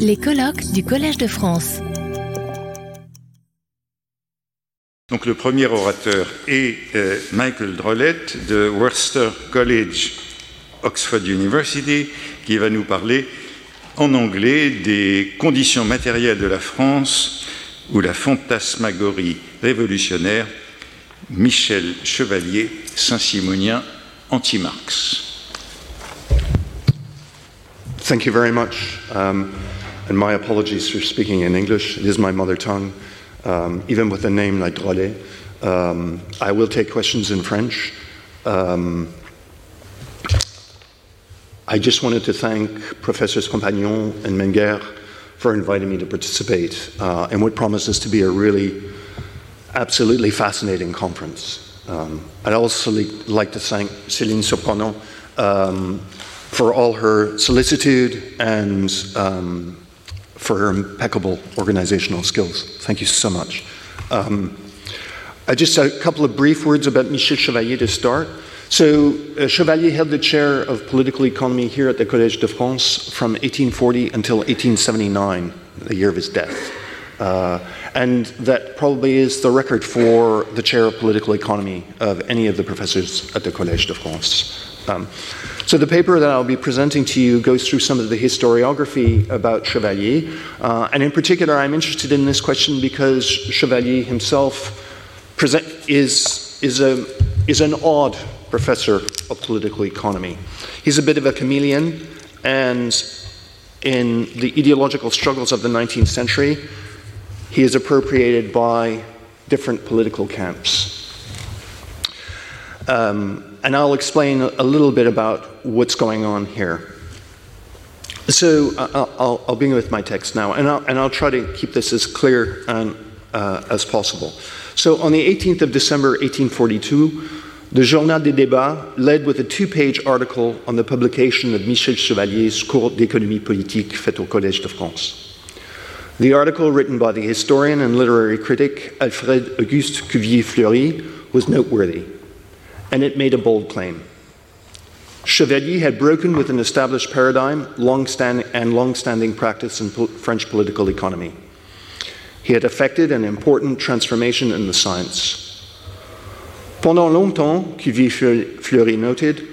Les colloques du Collège de France. Donc le premier orateur est euh, Michael Drollett de Worcester College, Oxford University, qui va nous parler en anglais des conditions matérielles de la France ou la fantasmagorie révolutionnaire, Michel Chevalier, Saint-Simonien, anti-Marx. Thank you very much. Um, and my apologies for speaking in English. It is my mother tongue, um, even with a name like Drolet. Um, I will take questions in French. Um, I just wanted to thank Professors Compagnon and Menger for inviting me to participate uh, in what promises to be a really absolutely fascinating conference. Um, I'd also like to thank Céline Soprano um, for all her solicitude and um, for her impeccable organizational skills. Thank you so much. Um, I just a couple of brief words about Michel Chevalier to start. So, uh, Chevalier held the chair of political economy here at the Collège de France from 1840 until 1879, the year of his death. Uh, and that probably is the record for the chair of political economy of any of the professors at the Collège de France. Um, so the paper that I'll be presenting to you goes through some of the historiography about Chevalier, uh, and in particular, I'm interested in this question because Chevalier himself present, is, is, a, is an odd professor of political economy. He's a bit of a chameleon, and in the ideological struggles of the 19th century, he is appropriated by different political camps. Um, and I'll explain a little bit about what's going on here. So I'll, I'll, begin with my text now, and I'll, and I'll, try to keep this as clear and, uh, as possible. So on the 18th of December 1842, the Journal des Débats led with a two page article on the publication of Michel Chevalier's Cours d'économie politique fait au Collège de France. The article, written by the historian and literary critic Alfred Auguste Cuvier Fleury, was noteworthy, and it made a bold claim. Chevalier had broken with an established paradigm long-standing, and long standing practice in po- French political economy. He had effected an important transformation in the science. Pendant longtemps, Cuvier Fleury noted,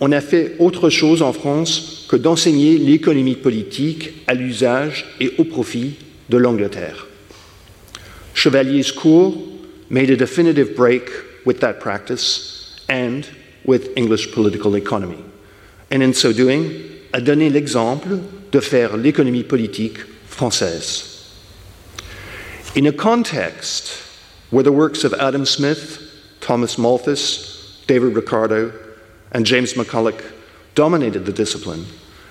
on a fait autre chose en France que d'enseigner l'économie politique à l'usage et au profit de l'Angleterre. Chevalier's cours made a definitive break with that practice and with English political economy. And in so doing, a donné l'exemple de faire l'économie politique française. In a context where the works of Adam Smith Thomas Malthus, David Ricardo, and James McCulloch dominated the discipline,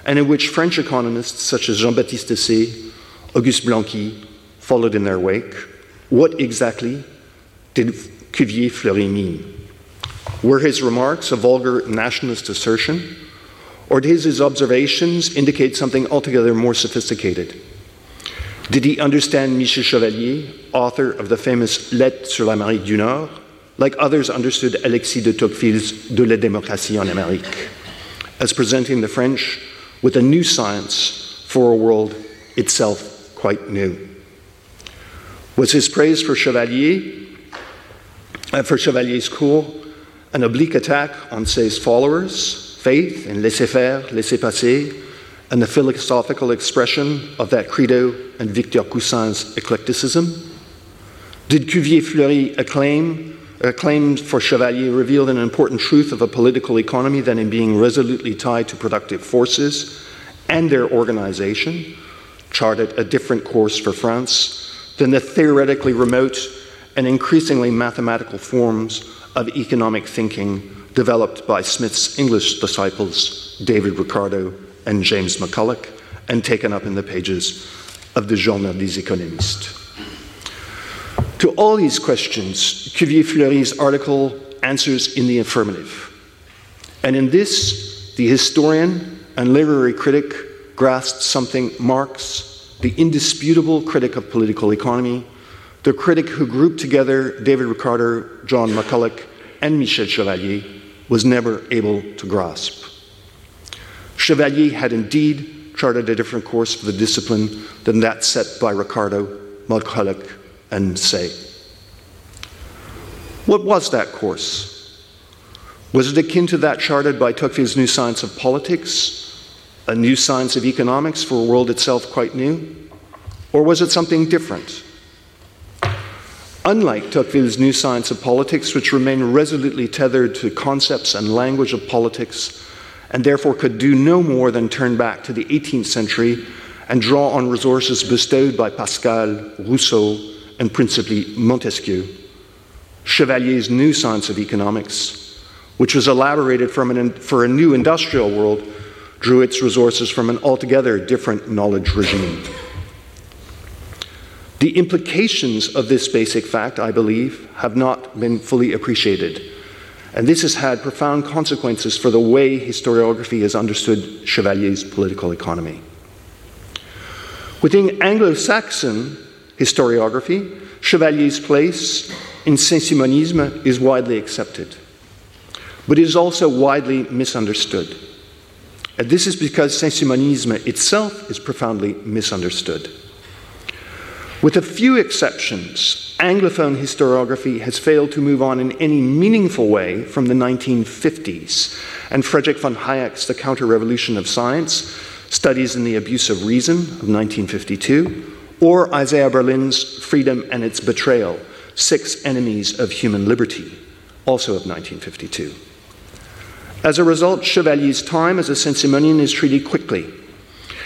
and in which French economists such as Jean Baptiste Dessay, Auguste Blanqui followed in their wake. What exactly did Cuvier Fleury mean? Were his remarks a vulgar nationalist assertion, or did his observations indicate something altogether more sophisticated? Did he understand Michel Chevalier, author of the famous Lettre sur l'Amérique du Nord, like others understood Alexis de Tocqueville's De la démocratie en Amérique, as presenting the French with a new science for a world itself quite new. Was his praise for Chevalier, uh, for Chevalier's cours, an oblique attack on Say's followers, faith in laissez-faire, laissez-passer, and the philosophical expression of that credo and Victor Cousin's eclecticism? Did Cuvier Fleury acclaim claims for Chevalier revealed an important truth of a political economy that, in being resolutely tied to productive forces and their organization, charted a different course for France than the theoretically remote and increasingly mathematical forms of economic thinking developed by Smith's English disciples, David Ricardo and James McCulloch, and taken up in the pages of the Journal des économistes. To all these questions, Cuvier Fleury's article answers in the affirmative. And in this, the historian and literary critic grasped something Marx, the indisputable critic of political economy, the critic who grouped together David Ricardo, John McCulloch, and Michel Chevalier, was never able to grasp. Chevalier had indeed charted a different course for the discipline than that set by Ricardo, McCulloch, and Say. What was that course? Was it akin to that charted by Tocqueville's New Science of Politics, a new science of economics for a world itself quite new? Or was it something different? Unlike Tocqueville's New Science of Politics, which remained resolutely tethered to concepts and language of politics, and therefore could do no more than turn back to the 18th century and draw on resources bestowed by Pascal, Rousseau, and principally Montesquieu, Chevalier's New Science of Economics, which was elaborated an, for a new industrial world, drew its resources from an altogether different knowledge regime. The implications of this basic fact, I believe, have not been fully appreciated. And this has had profound consequences for the way historiography has understood Chevalier's political economy. Within Anglo Saxon historiography, Chevalier's place in Saint Simonisme is widely accepted, but it is also widely misunderstood. And this is because Saint Simonisme itself is profoundly misunderstood. With a few exceptions, Anglophone historiography has failed to move on in any meaningful way from the 1950s, and Frederick von Hayek's The Counter Revolution of Science, Studies in the Abuse of Reason of 1952, or Isaiah Berlin's Freedom and Its Betrayal, Six Enemies of Human Liberty, also of 1952. As a result, Chevalier's time as a Saint-Simonian is treated quickly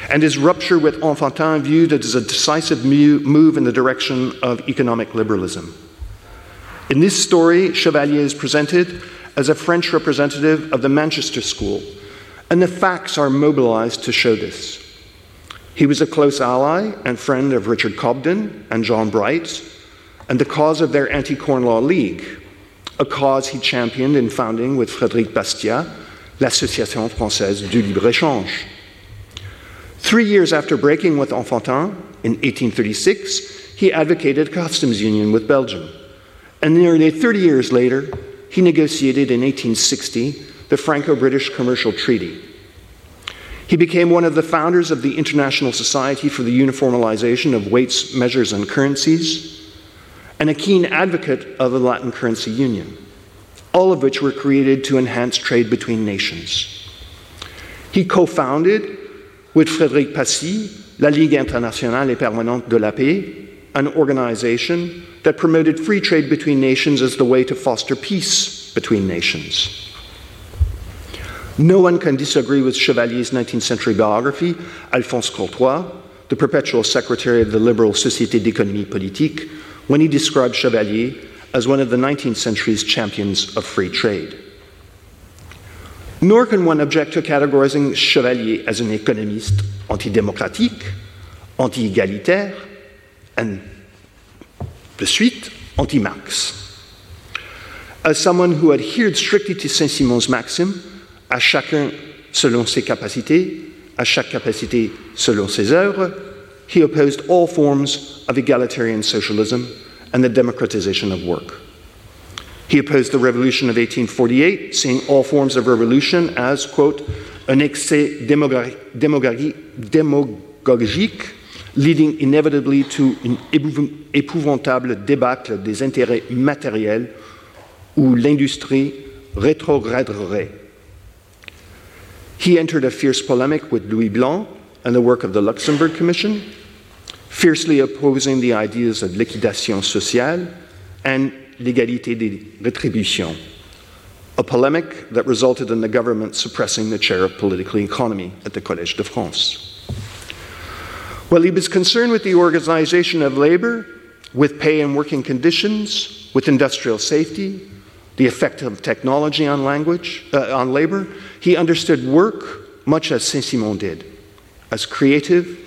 and his rupture with Enfantin viewed as a decisive move in the direction of economic liberalism. In this story, Chevalier is presented as a French representative of the Manchester School, and the facts are mobilized to show this. He was a close ally and friend of Richard Cobden and John Bright, and the cause of their anti Corn Law League, a cause he championed in founding with Frédéric Bastiat l'Association Française du Libre-Échange. Three years after breaking with Enfantin in 1836, he advocated customs union with Belgium. And nearly 30 years later, he negotiated in 1860 the Franco British Commercial Treaty. He became one of the founders of the International Society for the Uniformization of Weights, Measures, and Currencies, and a keen advocate of the Latin Currency Union, all of which were created to enhance trade between nations. He co founded with Frédéric Passy, la Ligue Internationale et Permanente de la Paix, an organization that promoted free trade between nations as the way to foster peace between nations. No one can disagree with Chevalier's 19th century biography, Alphonse Courtois, the perpetual secretary of the liberal Société d'économie politique, when he described Chevalier as one of the 19th century's champions of free trade. Nor can one object to categorizing Chevalier as an économiste antidémocratique, anti-égalitaire, and the suite, anti-Marx. As someone who adhered strictly to Saint-Simon's maxim, à chacun selon ses capacités, à chaque capacité selon ses œuvres, he opposed all forms of egalitarian socialism and the democratization of work. He opposed the revolution of 1848, seeing all forms of revolution as, quote, un excès démagogique leading inevitably to an épouvantable débâcle des intérêts matériels où l'industrie rétrograderait. He entered a fierce polemic with Louis Blanc and the work of the Luxembourg Commission, fiercely opposing the ideas of liquidation sociale and l'égalité des rétributions, a polemic that resulted in the government suppressing the chair of political economy at the Collège de France. Well, he was concerned with the organization of labor, with pay and working conditions, with industrial safety, the effect of technology on language, uh, on labor. He understood work much as Saint-Simon did, as creative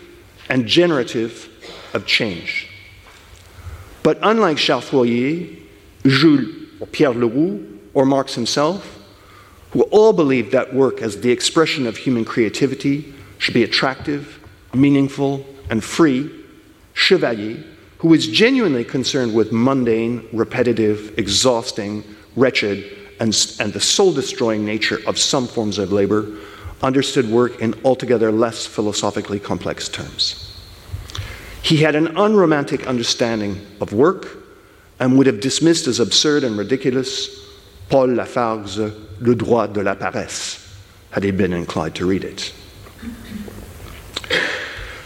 and generative of change. But unlike Charles Fourier, Jules or Pierre Leroux or Marx himself, who all believed that work as the expression of human creativity should be attractive, meaningful, and free, Chevalier, who was genuinely concerned with mundane, repetitive, exhausting, wretched, and, and the soul destroying nature of some forms of labor, understood work in altogether less philosophically complex terms. He had an unromantic understanding of work and would have dismissed as absurd and ridiculous Paul Lafargue's Le droit de la paresse, had he been inclined to read it.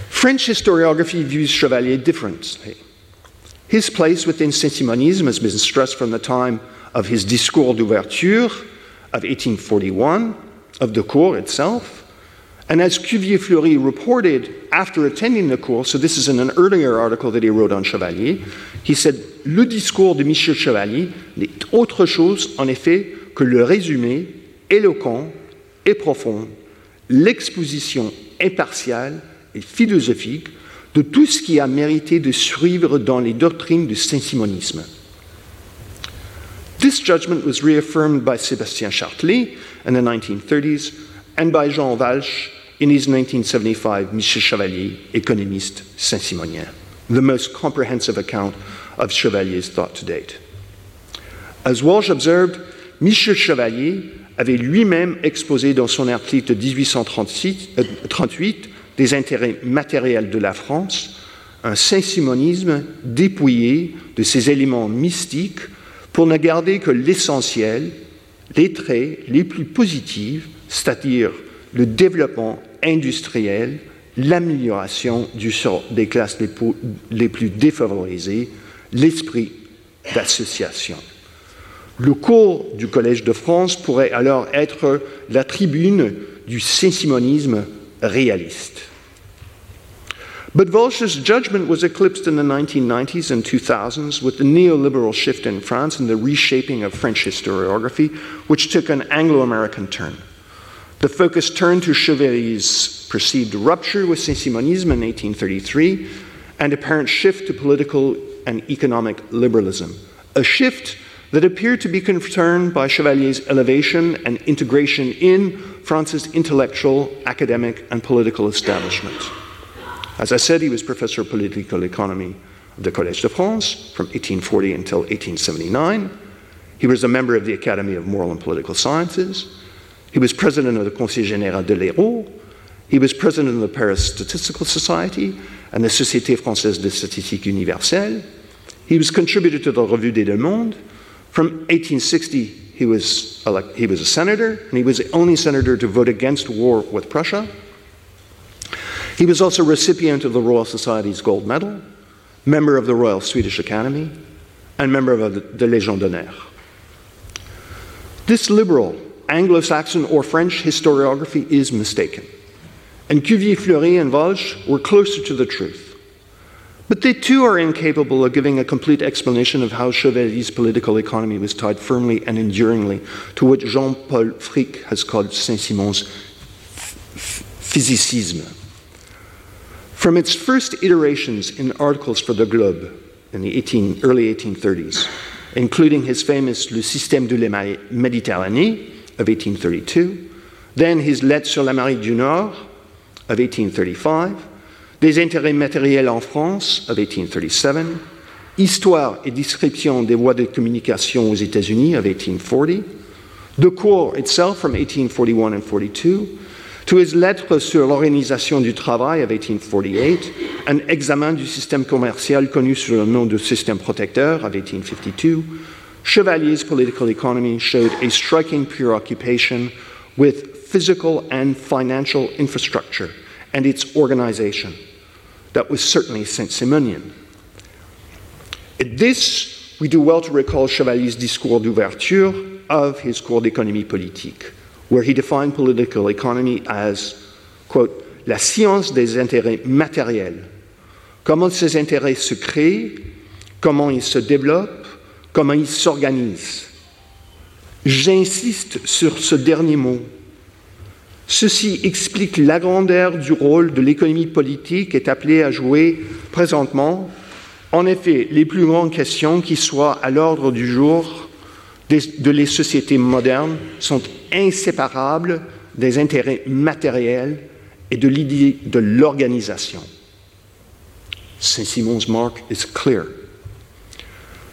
French historiography views Chevalier differently. His place within Saint-Simonism has been stressed from the time of his Discours d'ouverture of 1841, of the cours itself, and as Cuvier-Fleury reported after attending the cours, so this is in an earlier article that he wrote on Chevalier, he said Le discours de Michel Chevalier n'est autre chose, en effet, que le résumé éloquent et profond, l'exposition impartiale et philosophique de tout ce qui a mérité de suivre dans les doctrines du saint-simonisme. This judgment was reaffirmed by Sébastien Chartelet in the 1930s and by Jean Walch in his 1975 Michel Chevalier, Économiste Saint-Simonien, the most comprehensive account of Chevalier's thought to date. As Walsh observed, Michel Chevalier avait lui-même exposé dans son article de 1838 euh, des intérêts matériels de la France, un saint-simonisme dépouillé de ses éléments mystiques pour ne garder que l'essentiel, les traits les plus positifs, c'est-à-dire le développement industriel, l'amélioration du sort des classes les, les plus défavorisées, l'esprit d'association. Le cours du Collège de France pourrait alors être la tribune du saint-simonisme réaliste. But Walsh's judgment was eclipsed in the 1990s and 2000s with the neoliberal shift in France and the reshaping of French historiography, which took an Anglo American turn. The focus turned to Chevalier's perceived rupture with Saint Simonism in 1833 and apparent shift to political and economic liberalism, a shift that appeared to be concerned by Chevalier's elevation and integration in France's intellectual, academic, and political establishment. As I said, he was professor of political economy of the Collège de France from 1840 until 1879. He was a member of the Academy of Moral and Political Sciences. He was president of the Conseil Général de l'Hérault. He was president of the Paris Statistical Society and the Société Française de Statistique Universelle. He was contributor to the Revue des Deux Mondes. From 1860, he was, elect- he was a senator, and he was the only senator to vote against war with Prussia. He was also recipient of the Royal Society's Gold Medal, member of the Royal Swedish Academy, and member of the, the Légion d'honneur. This liberal Anglo Saxon or French historiography is mistaken. And Cuvier, Fleury, and Walch were closer to the truth. But they too are incapable of giving a complete explanation of how Chevalier's political economy was tied firmly and enduringly to what Jean Paul Frick has called Saint Simon's physicisme. From its first iterations in articles for the Globe in the 18, early 1830s, including his famous Le Système de la Méditerranée, of 1832, then his Lettres sur l'Amérique du Nord of 1835, Des intérêts matériels en France of 1837, Histoire et description des voies de communication aux États-Unis of 1840, The Cours itself from 1841 and 42, to his Lettres sur l'organisation du travail of 1848, an examen du système commercial connu sous le nom de système protecteur of 1852, Chevalier's political economy showed a striking preoccupation with physical and financial infrastructure and its organization. That was certainly Saint Simonian. At this, we do well to recall Chevalier's discours d'ouverture of his cours d'économie politique, where he defined political economy as, quote, la science des intérêts matériels, comment ces intérêts se créent, comment ils se développent, comment ils s'organisent. J'insiste sur ce dernier mot. Ceci explique la grandeur du rôle de l'économie politique est appelée à jouer présentement. En effet, les plus grandes questions qui soient à l'ordre du jour de les sociétés modernes sont inséparables des intérêts matériels et de l'idée de l'organisation. Saint-Simon's mark is clear.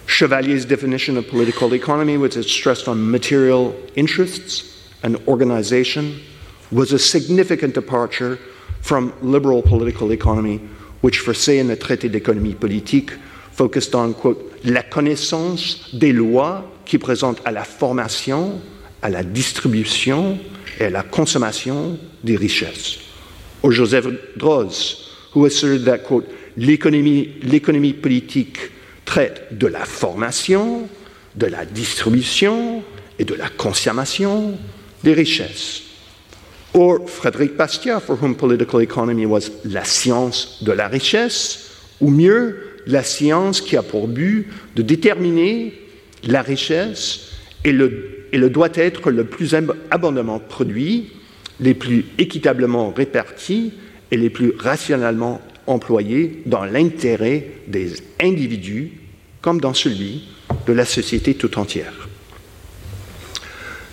Chevalier's definition of political economy was stressed on material interests and organization was a significant departure from liberal political economy, which for say in the traité d'économie politique focused on, quote, la connaissance des lois qui présentent à la formation, à la distribution et à la consommation des richesses. Or Joseph Droz, who asserted that, quote, l'économie politique traite de la formation, de la distribution et de la consommation des richesses. Or Frédéric Bastiat, for whom political economy was la science de la richesse, ou mieux, la science qui a pour but de déterminer la richesse et le, et le doit être le plus abondamment produit, les plus équitablement répartis et les plus rationnellement employés dans l'intérêt des individus comme dans celui de la société tout entière.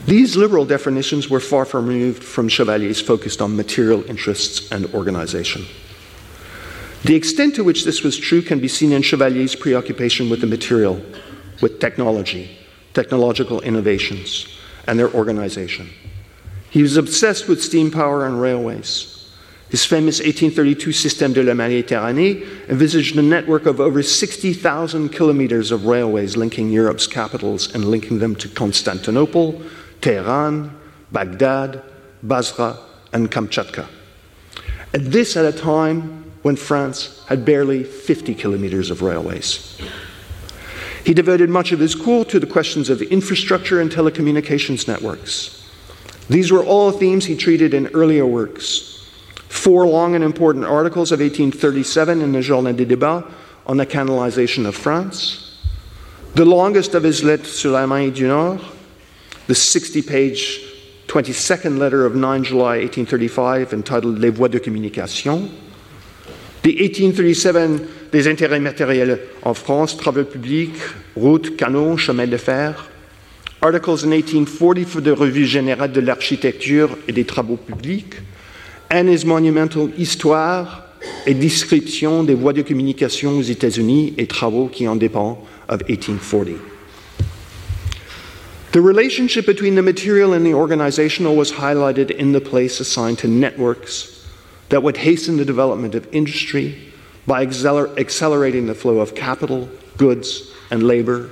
These liberal definitions were far from removed from Chevalier's focused on material interests and organization. The extent to which this was true can be seen in Chevalier's preoccupation with the material, with technology, technological innovations, and their organization. He was obsessed with steam power and railways. His famous 1832 Système de la Méditerranée envisaged a network of over 60,000 kilometers of railways linking Europe's capitals and linking them to Constantinople, Tehran, Baghdad, Basra, and Kamchatka. And this at a time when France had barely 50 kilometers of railways. He devoted much of his cours to the questions of infrastructure and telecommunications networks. These were all themes he treated in earlier works, four long and important articles of 1837 in the Journal des Débats on the canalization of France, the longest of his Lettres sur la l'Allemagne du Nord, the 60 page 22nd letter of 9 July 1835 entitled Les voies de communication, the 1837 des intérêts matériels en France, travaux publics, routes, canaux, chemins de fer, articles in 1840 for the Revue générale de l'architecture et des travaux publics, and his monumental Histoire et description des voies de communication aux États-Unis et travaux qui en dépendent of 1840. The relationship between the material and the organizational was highlighted in the place assigned to networks that would hasten the development of industry by acceler- accelerating the flow of capital, goods, and labor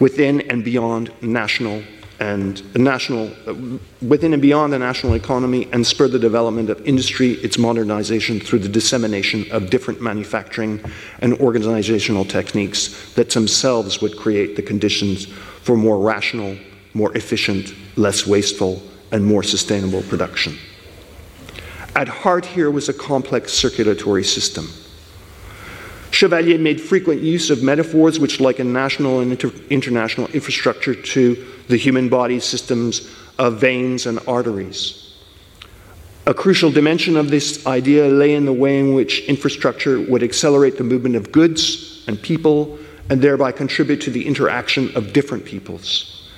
within and beyond national and national, within and beyond the national economy and spur the development of industry, its modernization through the dissemination of different manufacturing and organizational techniques that themselves would create the conditions for more rational, more efficient, less wasteful, and more sustainable production. At heart here was a complex circulatory system. Chevalier made frequent use of metaphors which liken national and inter- international infrastructure to the human body's systems of veins and arteries. A crucial dimension of this idea lay in the way in which infrastructure would accelerate the movement of goods and people and thereby contribute to the interaction of different peoples.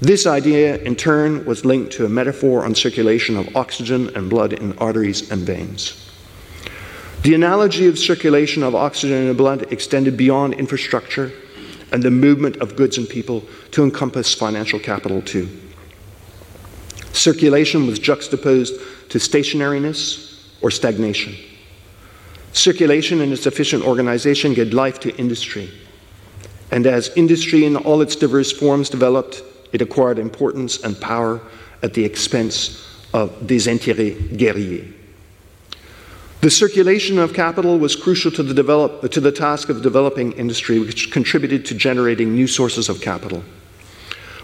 This idea, in turn, was linked to a metaphor on circulation of oxygen and blood in arteries and veins. The analogy of circulation of oxygen in the blood extended beyond infrastructure and the movement of goods and people to encompass financial capital too. Circulation was juxtaposed to stationariness or stagnation. Circulation and its efficient organization gave life to industry. And as industry in all its diverse forms developed, it acquired importance and power at the expense of des intérêts guerriers. The circulation of capital was crucial to the, develop, to the task of developing industry, which contributed to generating new sources of capital,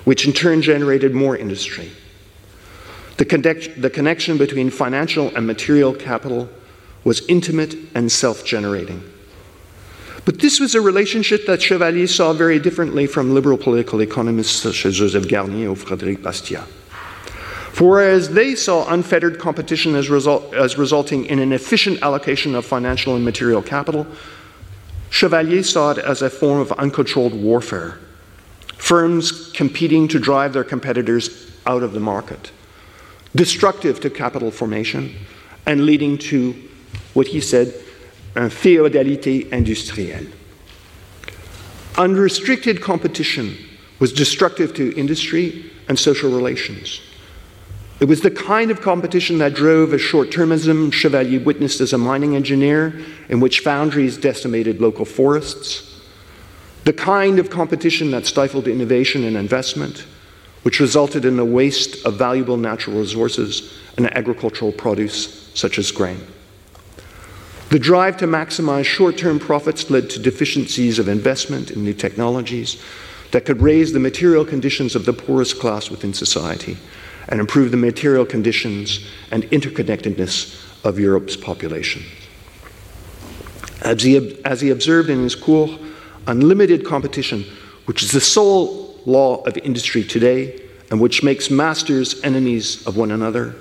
which in turn generated more industry. The, connect, the connection between financial and material capital was intimate and self generating. But this was a relationship that Chevalier saw very differently from liberal political economists such as Joseph Garnier or Frédéric Bastiat. For whereas they saw unfettered competition as, result, as resulting in an efficient allocation of financial and material capital, Chevalier saw it as a form of uncontrolled warfare. Firms competing to drive their competitors out of the market, destructive to capital formation, and leading to what he said, un féodalité industrielle. Unrestricted competition was destructive to industry and social relations. It was the kind of competition that drove a short termism Chevalier witnessed as a mining engineer, in which foundries decimated local forests. The kind of competition that stifled innovation and investment, which resulted in the waste of valuable natural resources and agricultural produce such as grain. The drive to maximize short term profits led to deficiencies of investment in new technologies that could raise the material conditions of the poorest class within society and improve the material conditions and interconnectedness of Europe's population. As he, as he observed in his cours, unlimited competition, which is the sole law of industry today and which makes masters enemies of one another,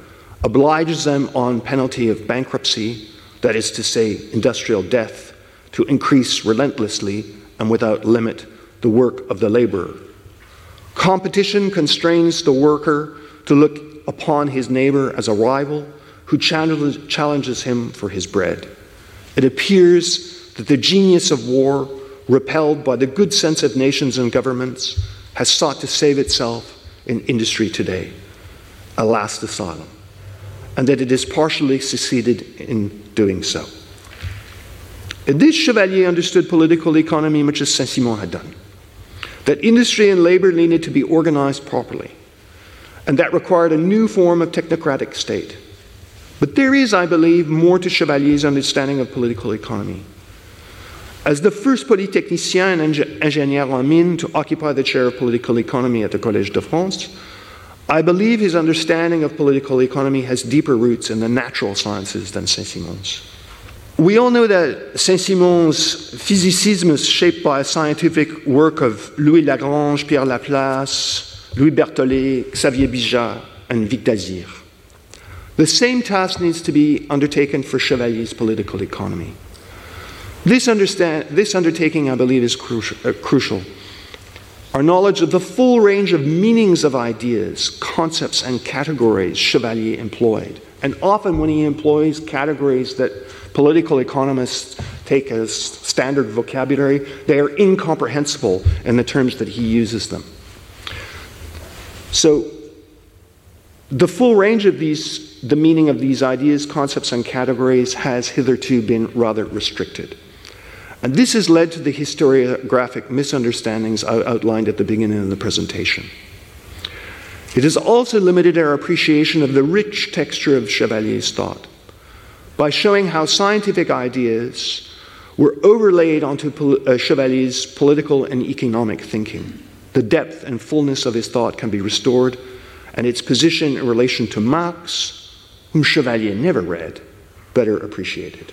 obliges them on penalty of bankruptcy, that is to say, industrial death, to increase relentlessly and without limit the work of the laborer. Competition constrains the worker to look upon his neighbor as a rival who challenges him for his bread. It appears that the genius of war, repelled by the good sense of nations and governments, has sought to save itself in industry today, a last asylum, and that it has partially succeeded in doing so. This Chevalier understood political economy much as Saint Simon had done, that industry and labor needed to be organized properly and that required a new form of technocratic state. But there is, I believe, more to Chevalier's understanding of political economy. As the first polytechnicien and ingénieur en mine to occupy the chair of political economy at the Collège de France, I believe his understanding of political economy has deeper roots in the natural sciences than Saint Simon's. We all know that Saint Simon's physicism is shaped by a scientific work of Louis Lagrange, Pierre Laplace, Louis Berthollet, Xavier Bichat, and Vicq d'Azyr. The same task needs to be undertaken for Chevalier's political economy. This, this undertaking, I believe, is crucial, uh, crucial. Our knowledge of the full range of meanings of ideas, concepts, and categories Chevalier employed. And often, when he employs categories that political economists take as standard vocabulary, they are incomprehensible in the terms that he uses them. So, the full range of these, the meaning of these ideas, concepts, and categories has hitherto been rather restricted. And this has led to the historiographic misunderstandings outlined at the beginning of the presentation. It has also limited our appreciation of the rich texture of Chevalier's thought by showing how scientific ideas were overlaid onto uh, Chevalier's political and economic thinking the depth and fullness of his thought can be restored, and its position in relation to Marx, whom Chevalier never read, better appreciated.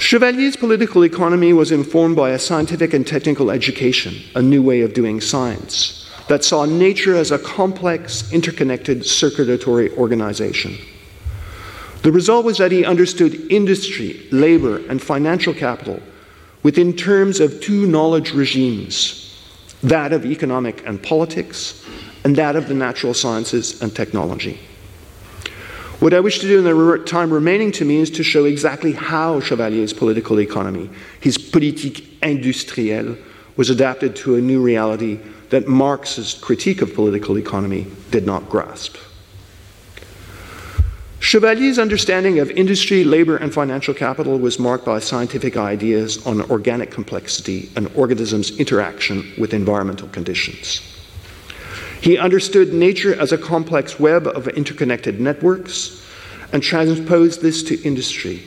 Chevalier's political economy was informed by a scientific and technical education, a new way of doing science, that saw nature as a complex, interconnected, circulatory organization. The result was that he understood industry, labor, and financial capital within terms of two knowledge regimes that of economic and politics, and that of the natural sciences and technology. What I wish to do in the time remaining to me is to show exactly how Chevalier's political economy, his politique industrielle, was adapted to a new reality that Marx's critique of political economy did not grasp. Chevalier's understanding of industry, labor, and financial capital was marked by scientific ideas on organic complexity and organisms' interaction with environmental conditions. He understood nature as a complex web of interconnected networks and transposed this to industry.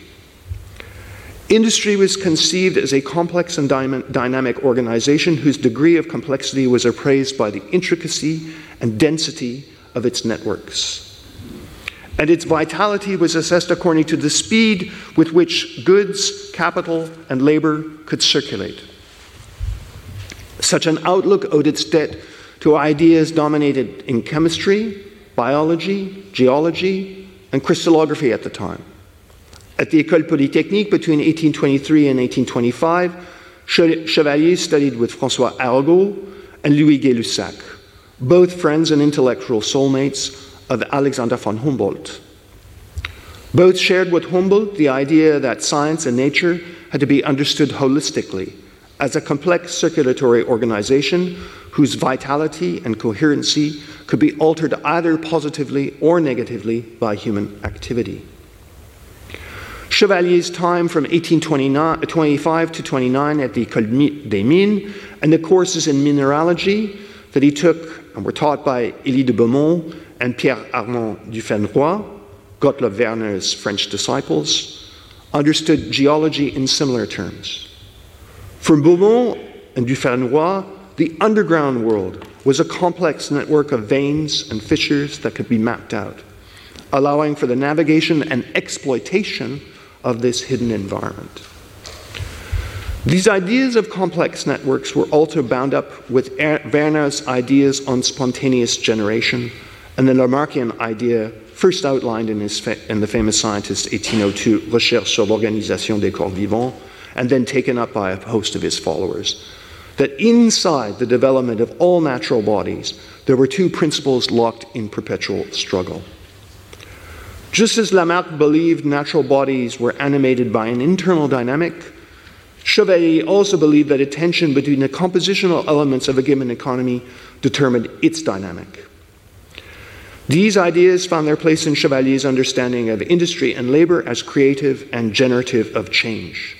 Industry was conceived as a complex and dynamic organization whose degree of complexity was appraised by the intricacy and density of its networks and its vitality was assessed according to the speed with which goods, capital, and labor could circulate. Such an outlook owed its debt to ideas dominated in chemistry, biology, geology, and crystallography at the time. At the École Polytechnique between 1823 and 1825, Chevalier studied with François Arago and Louis Gay-Lussac, both friends and intellectual soulmates of Alexander von Humboldt. Both shared with Humboldt the idea that science and nature had to be understood holistically as a complex circulatory organization whose vitality and coherency could be altered either positively or negatively by human activity. Chevalier's time from 1825 to 29 at the École des Mines and the courses in mineralogy that he took and were taught by Élie de Beaumont and Pierre Armand Dufrénoy, Gottlob Werner's French disciples, understood geology in similar terms. For Beaumont and Dufrénoy, the underground world was a complex network of veins and fissures that could be mapped out, allowing for the navigation and exploitation of this hidden environment. These ideas of complex networks were also bound up with Werner's ideas on spontaneous generation and the Lamarckian idea first outlined in, his in the famous scientist 1802 Recherche sur l'organisation des corps vivants, and then taken up by a host of his followers. That inside the development of all natural bodies, there were two principles locked in perpetual struggle. Just as Lamarck believed natural bodies were animated by an internal dynamic, Chevalier also believed that a tension between the compositional elements of a given economy determined its dynamic. These ideas found their place in Chevalier's understanding of industry and labor as creative and generative of change.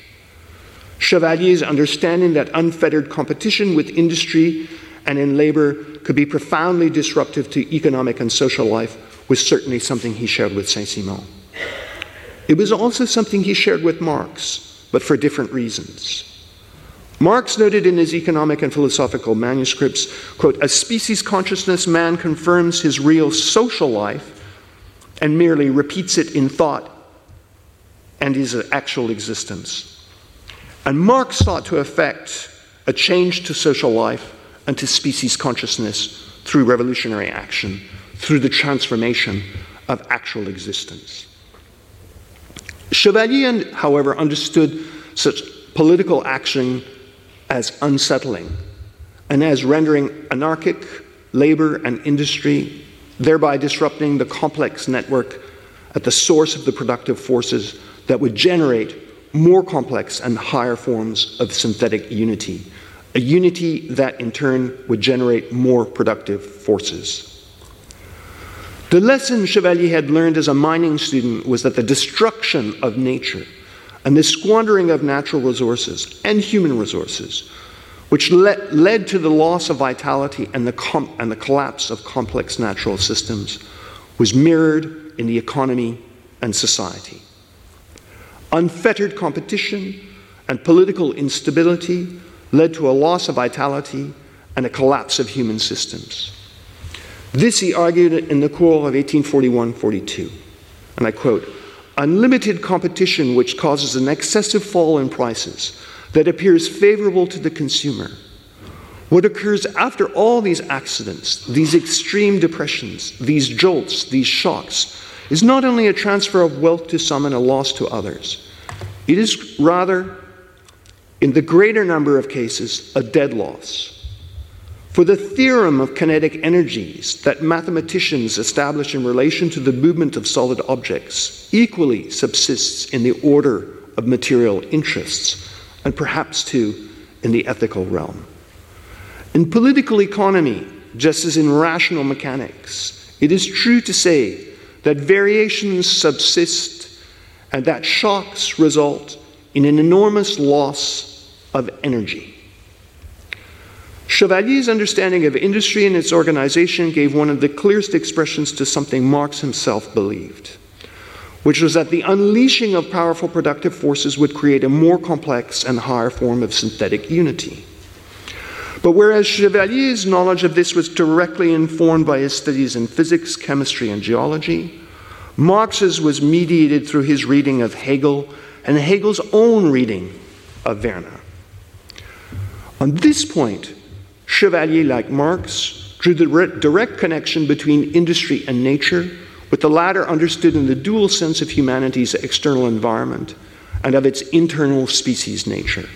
Chevalier's understanding that unfettered competition with industry and in labor could be profoundly disruptive to economic and social life was certainly something he shared with Saint Simon. It was also something he shared with Marx, but for different reasons. Marx noted in his economic and philosophical manuscripts, quote, a species consciousness, man confirms his real social life and merely repeats it in thought and his actual existence. And Marx sought to effect a change to social life and to species consciousness through revolutionary action, through the transformation of actual existence. Chevalier, however, understood such political action as unsettling and as rendering anarchic labor and industry, thereby disrupting the complex network at the source of the productive forces that would generate more complex and higher forms of synthetic unity, a unity that in turn would generate more productive forces. The lesson Chevalier had learned as a mining student was that the destruction of nature and the squandering of natural resources and human resources, which le- led to the loss of vitality and the, com- and the collapse of complex natural systems, was mirrored in the economy and society. Unfettered competition and political instability led to a loss of vitality and a collapse of human systems. This he argued in the cours of 1841 42. And I quote unlimited competition which causes an excessive fall in prices that appears favorable to the consumer. What occurs after all these accidents, these extreme depressions, these jolts, these shocks, is not only a transfer of wealth to some and a loss to others. It is rather, in the greater number of cases, a dead loss. For the theorem of kinetic energies that mathematicians establish in relation to the movement of solid objects equally subsists in the order of material interests, and perhaps too in the ethical realm. In political economy, just as in rational mechanics, it is true to say that variations subsist and that shocks result in an enormous loss of energy. Chevalier's understanding of industry and its organization gave one of the clearest expressions to something Marx himself believed, which was that the unleashing of powerful productive forces would create a more complex and higher form of synthetic unity. But whereas Chevalier's knowledge of this was directly informed by his studies in physics, chemistry, and geology, Marx's was mediated through his reading of Hegel and Hegel's own reading of Werner. On this point, Chevalier, like Marx, drew the direct connection between industry and nature, with the latter understood in the dual sense of humanity's external environment and of its internal species nature.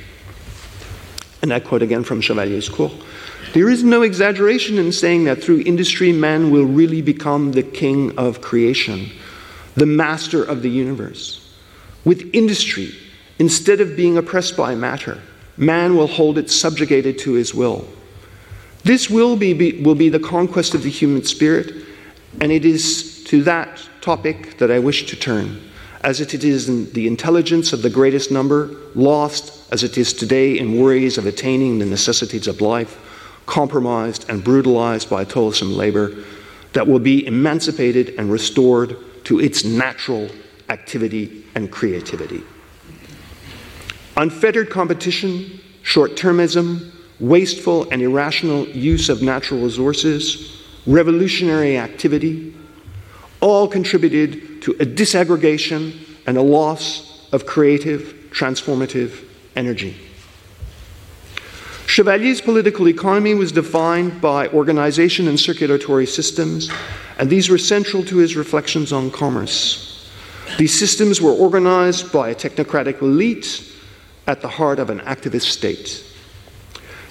And I quote again from Chevalier's cours There is no exaggeration in saying that through industry, man will really become the king of creation, the master of the universe. With industry, instead of being oppressed by matter, man will hold it subjugated to his will. This will be, be, will be the conquest of the human spirit, and it is to that topic that I wish to turn, as it is in the intelligence of the greatest number, lost as it is today in worries of attaining the necessities of life, compromised and brutalized by toilsome labor, that will be emancipated and restored to its natural activity and creativity. Unfettered competition, short termism, wasteful and irrational use of natural resources, revolutionary activity, all contributed to a disaggregation and a loss of creative, transformative energy. Chevalier's political economy was defined by organization and circulatory systems, and these were central to his reflections on commerce. These systems were organized by a technocratic elite at the heart of an activist state.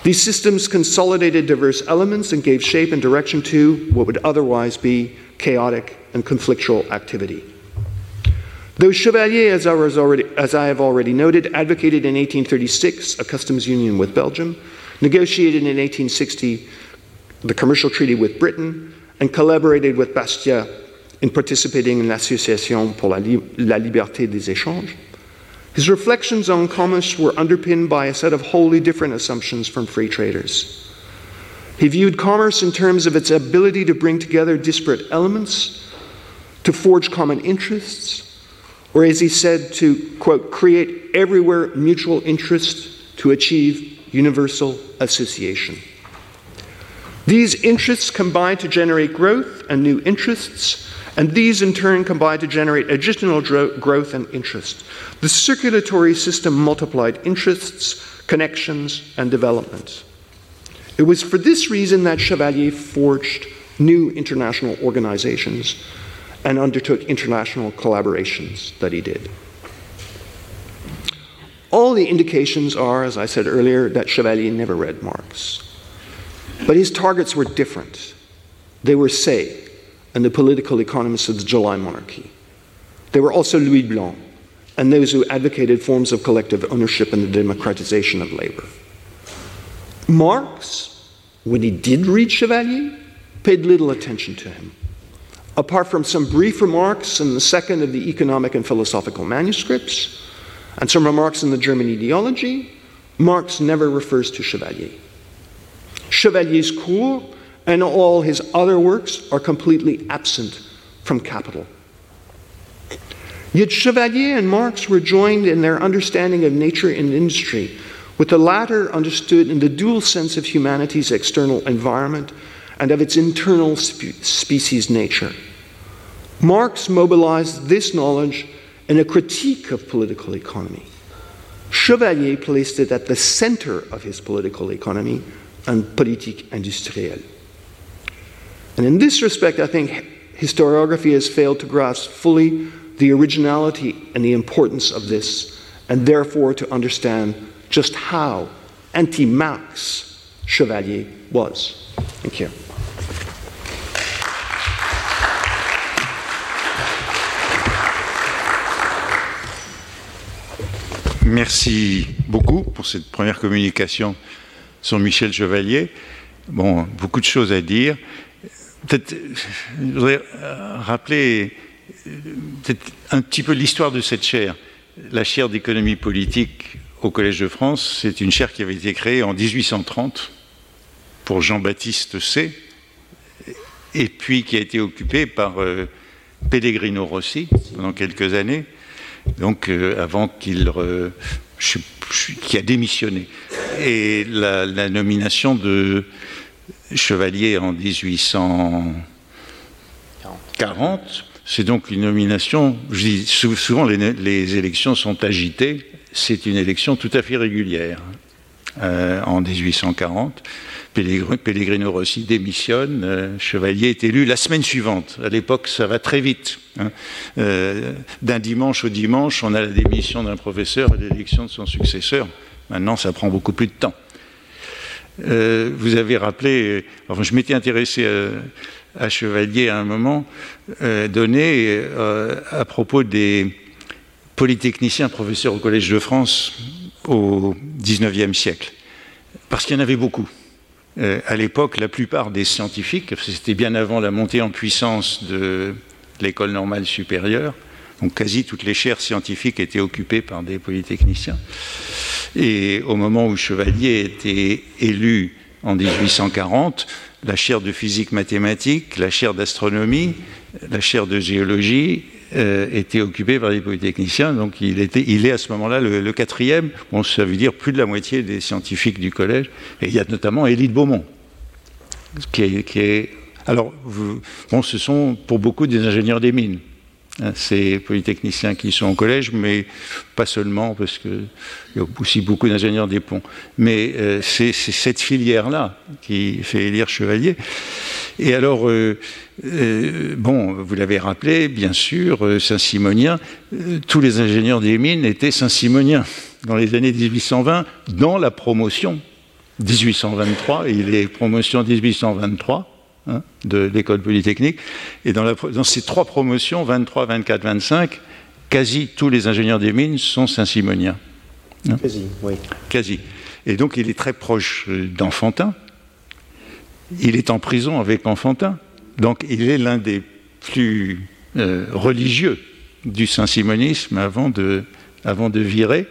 These systems consolidated diverse elements and gave shape and direction to what would otherwise be chaotic and conflictual activity. Though Chevalier, as I, already, as I, have already noted, advocated in 1836 a customs union with Belgium, negotiated in 1860 the commercial treaty with Britain, and collaborated with Bastiat in participating in l'Association pour la, la Liberté des Échanges, his reflections on commerce were underpinned by a set of wholly different assumptions from free traders. He viewed commerce in terms of its ability to bring together disparate elements, to forge common interests, or as he said, to, quote, create everywhere mutual interest to achieve universal association. These interests combine to generate growth and new interests, and these in turn combine to generate additional dro- growth and interest. The circulatory system multiplied interests, connections, and development. It was for this reason that Chevalier forged new international organizations and undertook international collaborations that he did. All the indications are, as I said earlier, that Chevalier never read Marx. But his targets were different. They were Say and the political economists of the July monarchy. They were also Louis Blanc and those who advocated forms of collective ownership and the democratization of labor. Marx, when he did read Chevalier, paid little attention to him. Apart from some brief remarks in the second of the economic and philosophical manuscripts, and some remarks in the German ideology, Marx never refers to Chevalier. Chevalier's Cours and all his other works are completely absent from Capital. Yet Chevalier and Marx were joined in their understanding of nature and industry, with the latter understood in the dual sense of humanity's external environment and of its internal spe- species nature. Marx mobilized this knowledge in a critique of political economy. Chevalier placed it at the center of his political economy and politique industrielle. And in this respect, I think historiography has failed to grasp fully the originality and the importance of this, and therefore to understand just how anti Marx Chevalier was. Thank you. Merci beaucoup pour cette première communication sur Michel Chevalier. Bon, beaucoup de choses à dire. Peut-être, je voudrais rappeler peut-être un petit peu l'histoire de cette chaire. La chaire d'économie politique au Collège de France, c'est une chaire qui avait été créée en 1830 pour Jean-Baptiste C, et puis qui a été occupée par euh, Pellegrino Rossi pendant quelques années, donc euh, avant qu'il qui a démissionné. Et la, nomination de Chevalier en 1840 c'est donc une nomination, je souvent les, les élections sont agitées, c'est une élection tout à fait régulière. Euh, en 1840, Pellegrino Rossi démissionne, euh, Chevalier est élu la semaine suivante. À l'époque, ça va très vite. Hein. Euh, D'un dimanche au dimanche, on a la démission d'un professeur et l'élection de son successeur. Maintenant, ça prend beaucoup plus de temps. Euh, vous avez rappelé, je m'étais intéressé à, à Chevalier à un moment euh, donné euh, à propos des polytechniciens professeurs au Collège de France au XIXe siècle. Parce qu'il y en avait beaucoup. euh, à l'époque, la plupart des scientifiques, c'était bien avant la montée en puissance de l'école normale supérieure, donc quasi toutes les chaires scientifiques étaient occupées par des polytechniciens. Et au moment où Chevalier était élu en 1840, la chaire de physique mathématique, la chaire d'astronomie, la chaire de géologie euh, était occupée par des polytechniciens, donc il, était, il est à ce moment-là le, quatrième. Bon, ça veut dire plus de la moitié des scientifiques du collège. Et il y a notamment Élie de Beaumont, qui est, alors, bon, ce sont pour beaucoup des ingénieurs des mines. Hein, ces polytechniciens qui sont au collège, mais pas seulement, parce qu'il y a aussi beaucoup d'ingénieurs des ponts. Mais euh, c'est cette filière-là qui fait élire Chevalier. Et alors, euh, euh, bon, vous l'avez rappelé, bien sûr, Saint-Simonien, tous les ingénieurs des mines étaient Saint-Simoniens dans les années 1820, dans la promotion 1823, et les promotions 1823 Hein, de l'école polytechnique. Et dans, ces trois promotions, 23, 24, 25, quasi tous les ingénieurs des mines sont saint-simoniens. Hein. quasi, oui. Quasi. Et donc il est très proche euh, d'Enfantin. Il est en prison avec Enfantin. Donc il est l'un des plus euh, religieux du saint-simonisme avant de, avant de virer.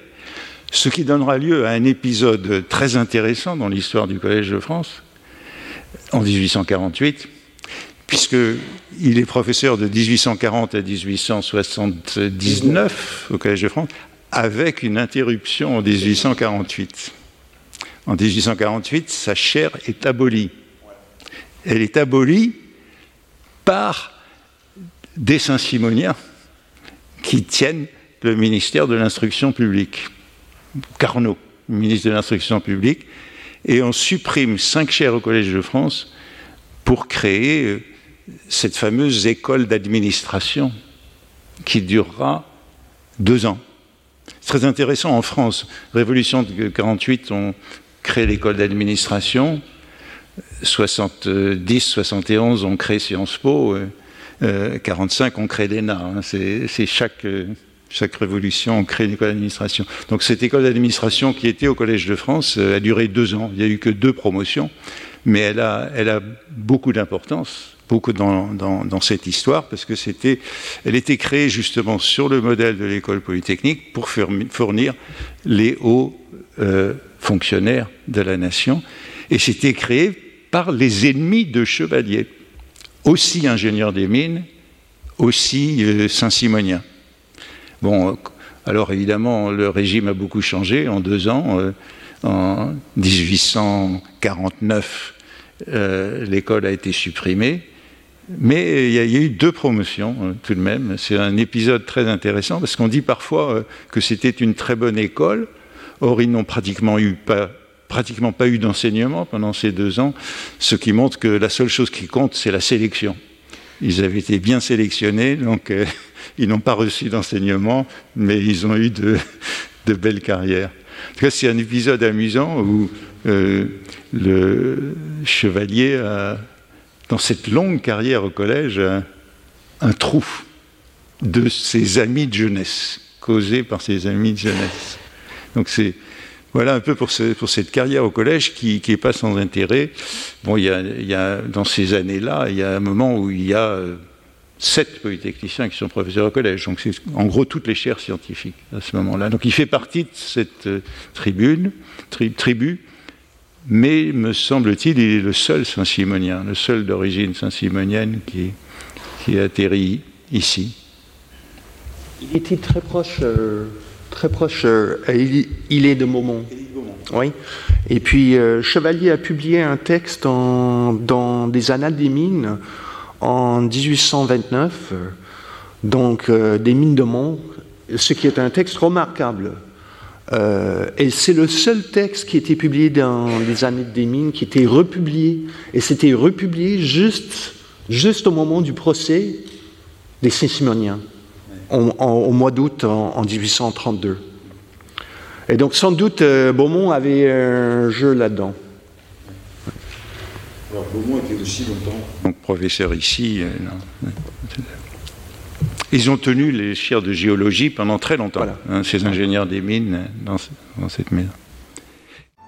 Ce qui donnera lieu à un épisode très intéressant dans l'histoire du Collège de France, en 1848, puisqu'il est professeur de 1840 à 1879 au Collège de France, avec une interruption en 1848. En 1848, sa chaire est abolie. Elle est abolie par des Saint-Simoniens qui tiennent le ministère de l'Instruction publique. Carnot, ministre de l'Instruction publique, et on supprime cinq chaires au Collège de France pour créer euh, cette fameuse école d'administration qui durera deux ans. C'est très intéressant en France. Révolution de 1948, on crée l'école d'administration. 70, 71, on crée Sciences Po. 45, euh, on crée l'ENA. Hein. C'est chaque euh, chaque révolution, on crée une école d'administration. Donc cette école d'administration qui était au Collège de France euh, a duré deux ans. Il n'y a eu que deux promotions, mais elle a, elle a beaucoup d'importance, beaucoup dans, cette histoire, parce que c'était, elle était créée justement sur le modèle de l'école polytechnique pour fournir les hauts euh, fonctionnaires de la nation. Et c'était créé par les ennemis de Chevalier, aussi ingénieurs des mines, aussi euh, Saint-Simoniens. Bon, alors évidemment, le régime a beaucoup changé en deux ans. Euh, en 1849, euh, l'école a été supprimée. Mais il y, a, eu deux promotions euh, tout de même. C'est un épisode très intéressant parce qu'on dit parfois que c'était une très bonne école. Or, ils n'ont pratiquement pas eu d'enseignement pendant ces deux ans, ce qui montre que la seule chose qui compte, c'est la sélection. Ils avaient été bien sélectionnés, donc ils n'ont pas reçu d'enseignement, mais ils ont eu de, belles carrières. En tout cas, c'est un épisode amusant où euh, le chevalier a, dans cette longue carrière au collège, un, trou de ses amis de jeunesse, causé par ses amis de jeunesse. Donc c'est voilà un peu pour, pour, cette carrière au collège qui n'est pas sans intérêt. Bon, il y a, dans ces années-là, il y a un moment où il y a euh, sept polytechniciens qui sont professeurs au collège. Donc c'est en gros toutes les chaires scientifiques à ce moment-là. Donc il fait partie de cette euh, tribune, tribu, mais me semble-t-il, il est le seul Saint-Simonien, le seul d'origine saint-simonienne qui, qui atterrit ici. Il était très proche, euh, très proche. Euh, il, est de Maumont. Oui. Et puis Chevalier a publié un texte dans des Annales des mines en 1829, donc euh, des mines de Mont, ce qui est un texte remarquable. Euh, et c'est le seul texte qui a été publié dans les années des mines, qui était republié. Et c'était republié juste, juste au moment du procès des Saint-Simoniens, au mois d'août en, 1832. Et donc sans doute, euh, Beaumont avait un jeu là-dedans. Alors Beaumont était aussi longtemps donc, professeur ici. Euh, Ils ont tenu les chaires de géologie pendant très longtemps, hein, ces ingénieurs des mines dans, dans cette maison.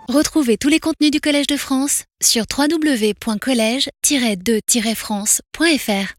Retrouvez tous les contenus du Collège de France sur www.colège-2-france.fr.